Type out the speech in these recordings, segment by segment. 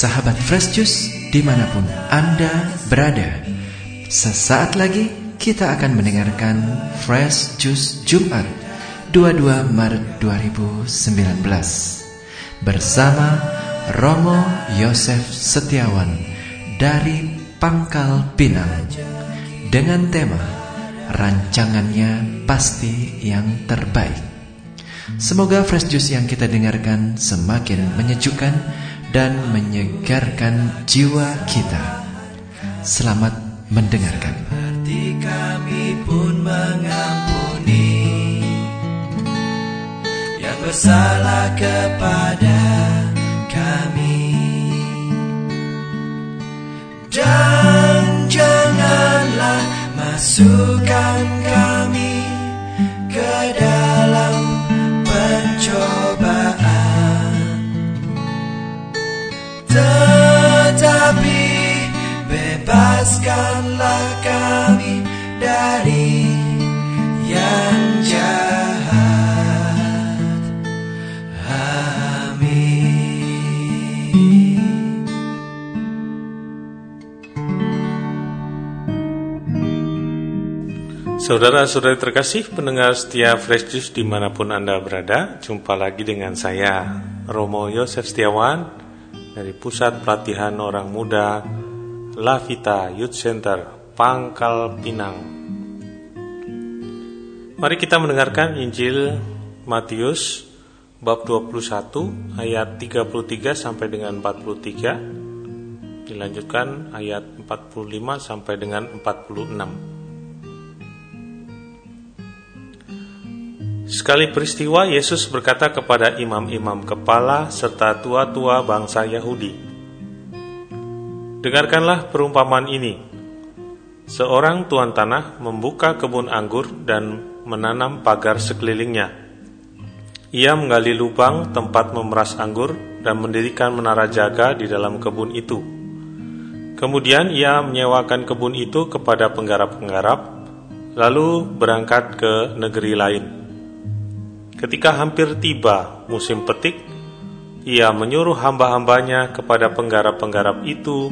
Sahabat Fresh Juice di mana pun Anda berada Sesaat lagi kita akan mendengarkan Fresh Juice Jumat 22 Maret 2019 Bersama Romo Yosef Setiawan dari Pangkal Pinang dengan tema rancangannya pasti yang terbaik. Semoga fresh juice yang kita dengarkan semakin menyejukkan dan menyegarkan jiwa kita. Selamat mendengarkan. Seperti kami pun mengampuni yang bersalah kepada kami. Dan janganlah masukkan Saudara-saudari terkasih pendengar setia Fresh Juice di mana pun Anda berada Jumpa lagi dengan saya Romo Yosef Setiawan Dari Pusat Pelatihan Orang Muda La Vita Youth Center Pangkal Pinang. Mari kita mendengarkan Injil Matius Bab 21 ayat 33 sampai dengan 43 Dilanjutkan ayat 45 sampai dengan 46 Sekali peristiwa Yesus berkata kepada imam-imam kepala serta tua-tua bangsa Yahudi, "Dengarkanlah perumpamaan ini. Seorang tuan tanah membuka kebun anggur dan menanam pagar sekelilingnya. Ia menggali lubang tempat memeras anggur dan mendirikan menara jaga di dalam kebun itu. Kemudian ia menyewakan kebun itu kepada penggarap-penggarap, lalu berangkat ke negeri lain." Ketika hampir tiba musim petik, ia menyuruh hamba-hambanya kepada penggarap-penggarap itu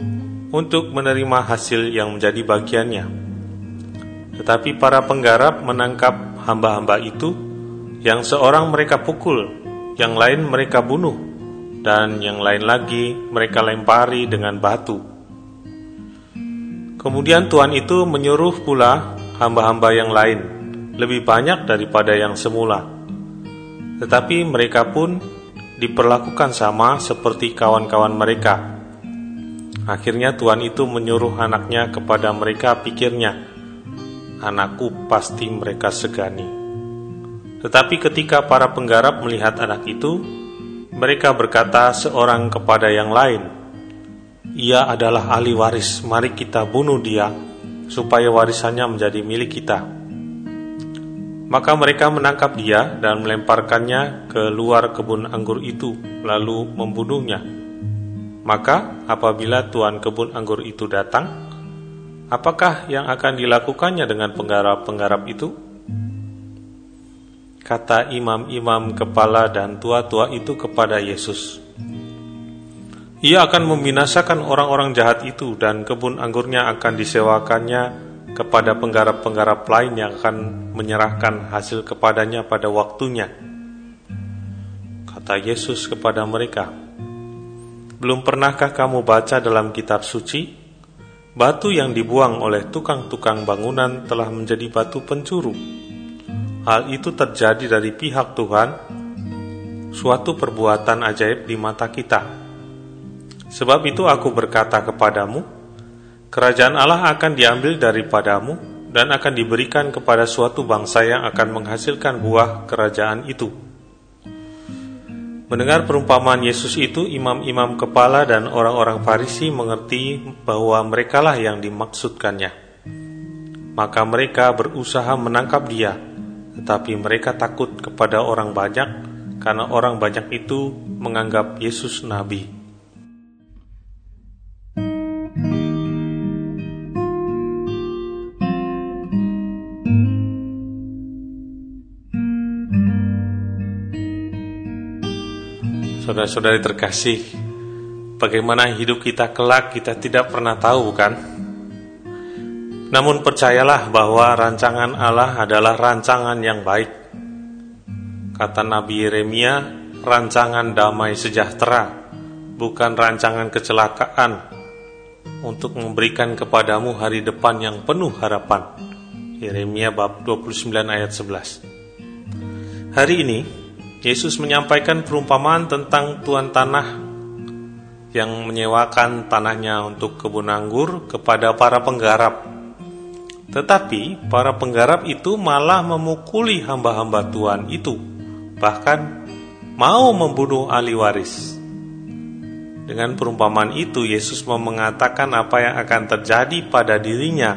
untuk menerima hasil yang menjadi bagiannya. Tetapi para penggarap menangkap hamba-hamba itu, yang seorang mereka pukul, yang lain mereka bunuh, dan yang lain lagi mereka lempari dengan batu. Kemudian Tuhan itu menyuruh pula hamba-hamba yang lain, lebih banyak daripada yang semula tetapi mereka pun diperlakukan sama seperti kawan-kawan mereka. Akhirnya Tuhan itu menyuruh anaknya kepada mereka pikirnya, anakku pasti mereka segani. Tetapi ketika para penggarap melihat anak itu, mereka berkata seorang kepada yang lain, ia adalah ahli waris, mari kita bunuh dia, supaya warisannya menjadi milik kita.' Maka mereka menangkap dia dan melemparkannya ke luar kebun anggur itu, lalu membunuhnya. Maka, apabila tuan kebun anggur itu datang, apakah yang akan dilakukannya dengan penggarap-penggarap itu? Kata imam-imam kepala dan tua-tua itu kepada Yesus, "Ia akan membinasakan orang-orang jahat itu, dan kebun anggurnya akan disewakannya." Kepada penggarap-penggarap lain yang akan menyerahkan hasil kepadanya pada waktunya. Kata Yesus kepada mereka, "Belum pernahkah kamu baca dalam kitab suci, batu yang dibuang oleh tukang-tukang bangunan telah menjadi batu pencuru? Hal itu terjadi dari pihak Tuhan, suatu perbuatan ajaib di mata kita. Sebab itu aku berkata kepadamu, Kerajaan Allah akan diambil daripadamu dan akan diberikan kepada suatu bangsa yang akan menghasilkan buah kerajaan itu. Mendengar perumpamaan Yesus itu, imam-imam kepala dan orang-orang Farisi mengerti bahwa merekalah yang dimaksudkannya. Maka mereka berusaha menangkap dia, tetapi mereka takut kepada orang banyak karena orang banyak itu menganggap Yesus nabi. Saudara-saudari terkasih, bagaimana hidup kita kelak kita tidak pernah tahu bukan? Namun percayalah bahwa rancangan Allah adalah rancangan yang baik. Kata Nabi Yeremia, rancangan damai sejahtera, bukan rancangan kecelakaan untuk memberikan kepadamu hari depan yang penuh harapan. Yeremia bab 29 ayat 11. Hari ini Yesus menyampaikan perumpamaan tentang tuan tanah yang menyewakan tanahnya untuk kebun anggur kepada para penggarap. Tetapi para penggarap itu malah memukuli hamba-hamba Tuhan itu, bahkan mau membunuh ahli waris. Dengan perumpamaan itu, Yesus mau mengatakan apa yang akan terjadi pada dirinya.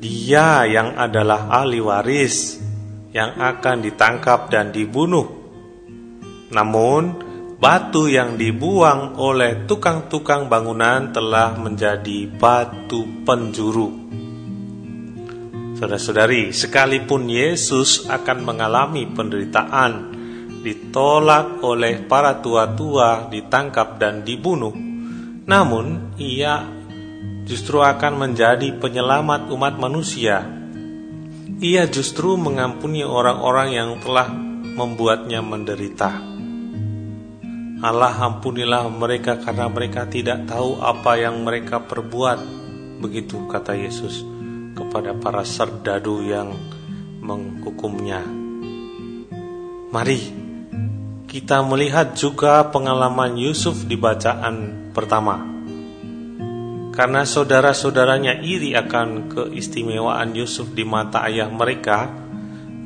Dia yang adalah ahli waris, yang akan ditangkap dan dibunuh. Namun, batu yang dibuang oleh tukang-tukang bangunan telah menjadi batu penjuru. Saudara-saudari, sekalipun Yesus akan mengalami penderitaan, ditolak oleh para tua-tua, ditangkap dan dibunuh, namun ia justru akan menjadi penyelamat umat manusia ia justru mengampuni orang-orang yang telah membuatnya menderita. Allah ampunilah mereka karena mereka tidak tahu apa yang mereka perbuat. Begitu kata Yesus kepada para serdadu yang menghukumnya. Mari kita melihat juga pengalaman Yusuf di bacaan pertama karena saudara-saudaranya iri akan keistimewaan Yusuf di mata ayah mereka,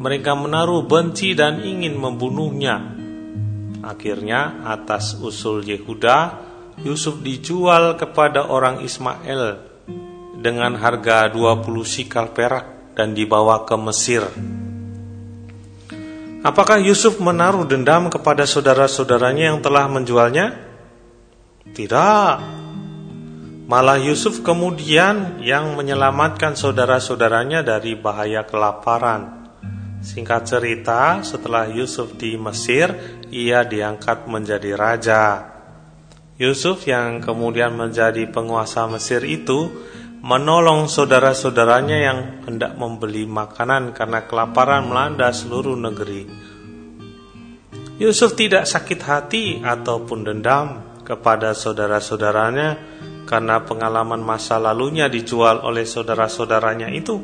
mereka menaruh benci dan ingin membunuhnya. Akhirnya, atas usul Yehuda, Yusuf dijual kepada orang Ismail dengan harga 20 sikal perak dan dibawa ke Mesir. Apakah Yusuf menaruh dendam kepada saudara-saudaranya yang telah menjualnya? Tidak. Malah Yusuf kemudian yang menyelamatkan saudara-saudaranya dari bahaya kelaparan. Singkat cerita, setelah Yusuf di Mesir, ia diangkat menjadi raja. Yusuf yang kemudian menjadi penguasa Mesir itu menolong saudara-saudaranya yang hendak membeli makanan karena kelaparan melanda seluruh negeri. Yusuf tidak sakit hati ataupun dendam kepada saudara-saudaranya karena pengalaman masa lalunya dijual oleh saudara-saudaranya itu.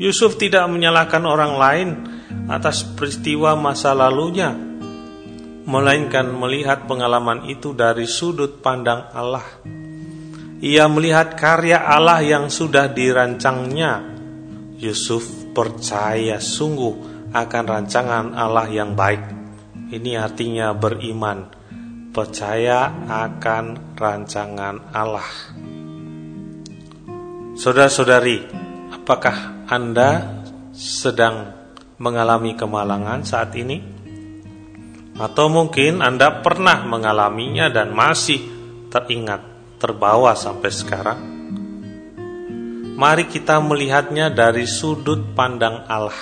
Yusuf tidak menyalahkan orang lain atas peristiwa masa lalunya, melainkan melihat pengalaman itu dari sudut pandang Allah. Ia melihat karya Allah yang sudah dirancangnya. Yusuf percaya sungguh akan rancangan Allah yang baik. Ini artinya beriman percaya akan rancangan Allah. Saudara-saudari, apakah Anda sedang mengalami kemalangan saat ini? Atau mungkin Anda pernah mengalaminya dan masih teringat, terbawa sampai sekarang? Mari kita melihatnya dari sudut pandang Allah.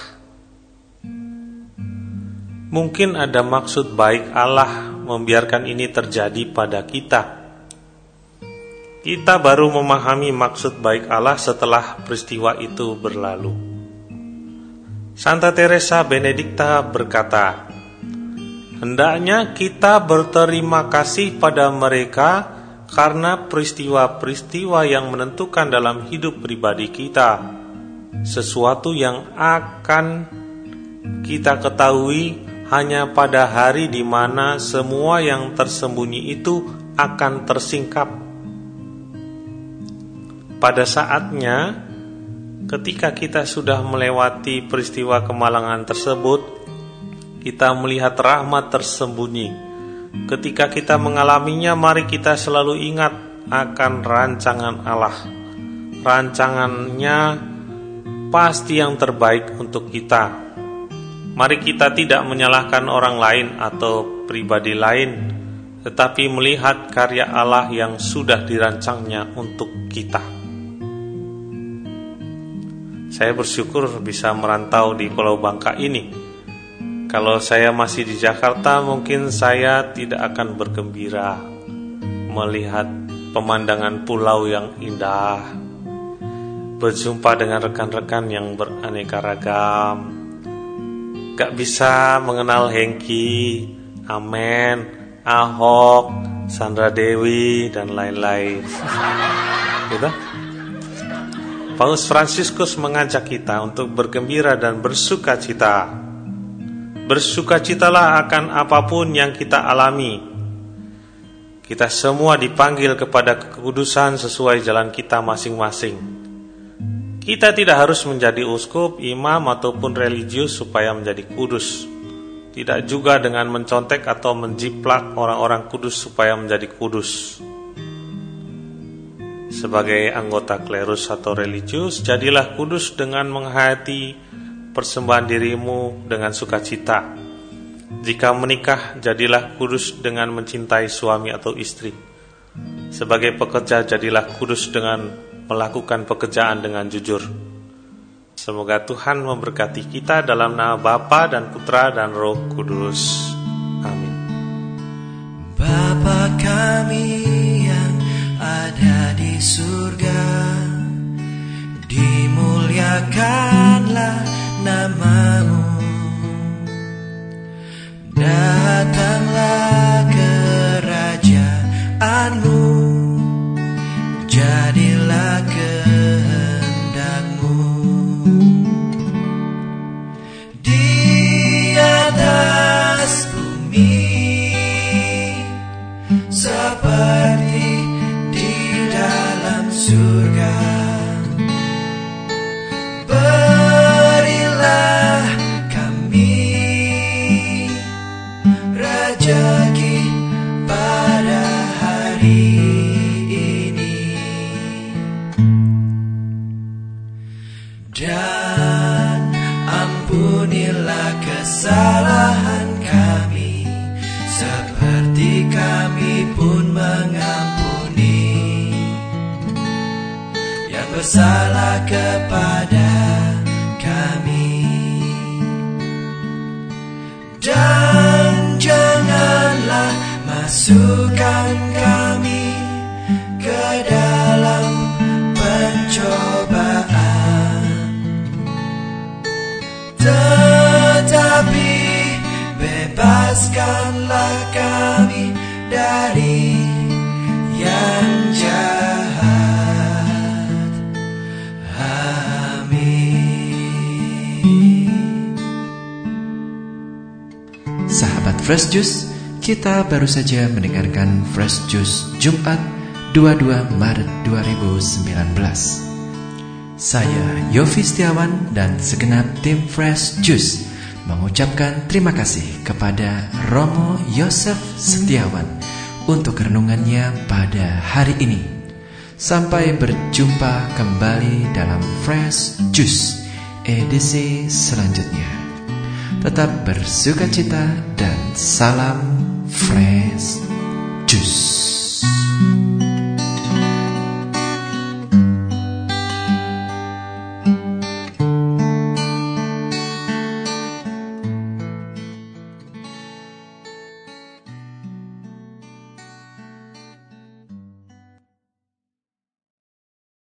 Mungkin ada maksud baik Allah membiarkan ini terjadi pada kita. Kita baru memahami maksud baik Allah setelah peristiwa itu berlalu. Santa Teresa Benedikta berkata, "Hendaknya kita berterima kasih pada mereka karena peristiwa-peristiwa yang menentukan dalam hidup pribadi kita, sesuatu yang akan kita ketahui hanya pada hari di mana semua yang tersembunyi itu akan tersingkap. Pada saatnya, ketika kita sudah melewati peristiwa kemalangan tersebut, kita melihat rahmat tersembunyi. Ketika kita mengalaminya, mari kita selalu ingat akan rancangan Allah. Rancangannya pasti yang terbaik untuk kita Mari kita tidak menyalahkan orang lain atau pribadi lain, tetapi melihat karya Allah yang sudah dirancangnya untuk kita. Saya bersyukur bisa merantau di Pulau Bangka ini. Kalau saya masih di Jakarta, mungkin saya tidak akan bergembira melihat pemandangan pulau yang indah, berjumpa dengan rekan-rekan yang beraneka ragam, gak bisa mengenal Hengki, Amen, Ahok, Sandra Dewi, dan lain-lain. gitu? Paus Fransiskus mengajak kita untuk bergembira dan bersuka cita. Bersukacitalah akan apa pun yang kita alami. Kita semua dipanggil kepada kekudusan sesuai jalan kita masing-masing. Kita tidak harus menjadi uskup, imam, ataupun religius supaya menjadi kudus. Tidak juga dengan mencontek atau menjiplak orang-orang kudus supaya menjadi kudus. Sebagai anggota klerus atau religius, jadilah kudus dengan menghayati persembahan dirimu dengan sukacita. Jika menikah, jadilah kudus dengan mencintai suami atau istri. Sebagai pekerja, jadilah kudus dengan melakukan pekerjaan dengan jujur. Semoga Tuhan memberkati kita dalam nama Bapa dan Putra dan Roh Kudus. Amin. Bapa kami yang ada di surga, dimuliakanlah namamu. Datanglah masukkan kami ke dalam pencobaan tetapi bebaskanlah kami dari yang jahat. Amin. Sahabat Fresh Juice, kita baru saja mendengarkan Fresh Juice Jumat 22 Maret 2019. Saya Yofi Setiawan dan segenap tim Fresh Juice mengucapkan terima kasih kepada Romo Yosef Setiawan untuk renungannya pada hari ini. Sampai berjumpa kembali dalam Fresh Juice edisi selanjutnya. Tetap bersuka cita dan salam fresh juice.